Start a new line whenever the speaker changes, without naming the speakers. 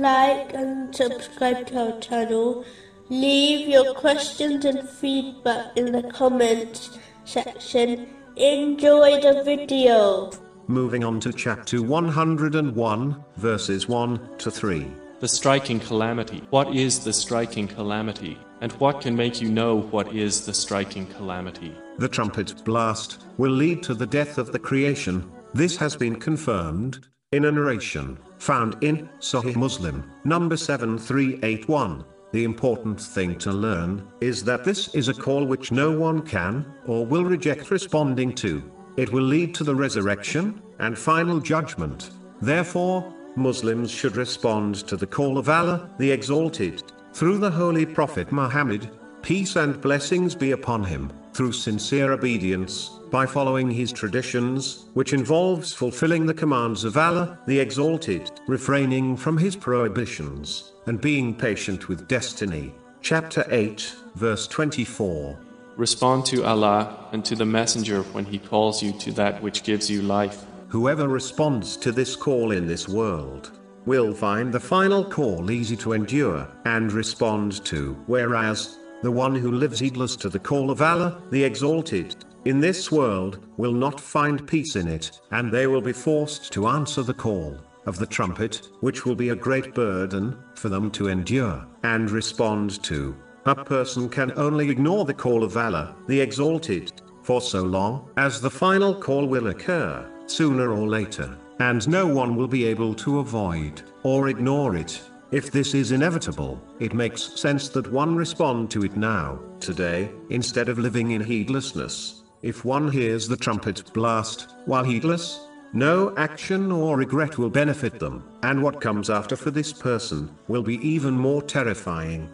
like and subscribe to our channel. Leave your questions and feedback in the comments section. Enjoy the video.
Moving on to chapter 101, verses 1 to 3.
The striking calamity. What is the striking calamity? And what can make you know what is the striking calamity?
The trumpet blast will lead to the death of the creation. This has been confirmed in a narration found in Sahih Muslim, number 7381. The important thing to learn is that this is a call which no one can or will reject responding to. It will lead to the resurrection and final judgment. Therefore, Muslims should respond to the call of Allah, the Exalted, through the Holy Prophet Muhammad, peace and blessings be upon him, through sincere obedience, by following his traditions, which involves fulfilling the commands of Allah, the Exalted, refraining from his prohibitions, and being patient with destiny. Chapter 8, verse 24.
Respond to Allah and to the Messenger when He calls you to that which gives you life.
Whoever responds to this call in this world will find the final call easy to endure and respond to, whereas the one who lives heedless to the call of Allah, the Exalted, in this world, will not find peace in it, and they will be forced to answer the call of the trumpet, which will be a great burden for them to endure and respond to. A person can only ignore the call of Allah, the Exalted, for so long as the final call will occur, sooner or later, and no one will be able to avoid or ignore it. If this is inevitable, it makes sense that one respond to it now, today, instead of living in heedlessness. If one hears the trumpet blast, while heedless, no action or regret will benefit them, and what comes after for this person will be even more terrifying.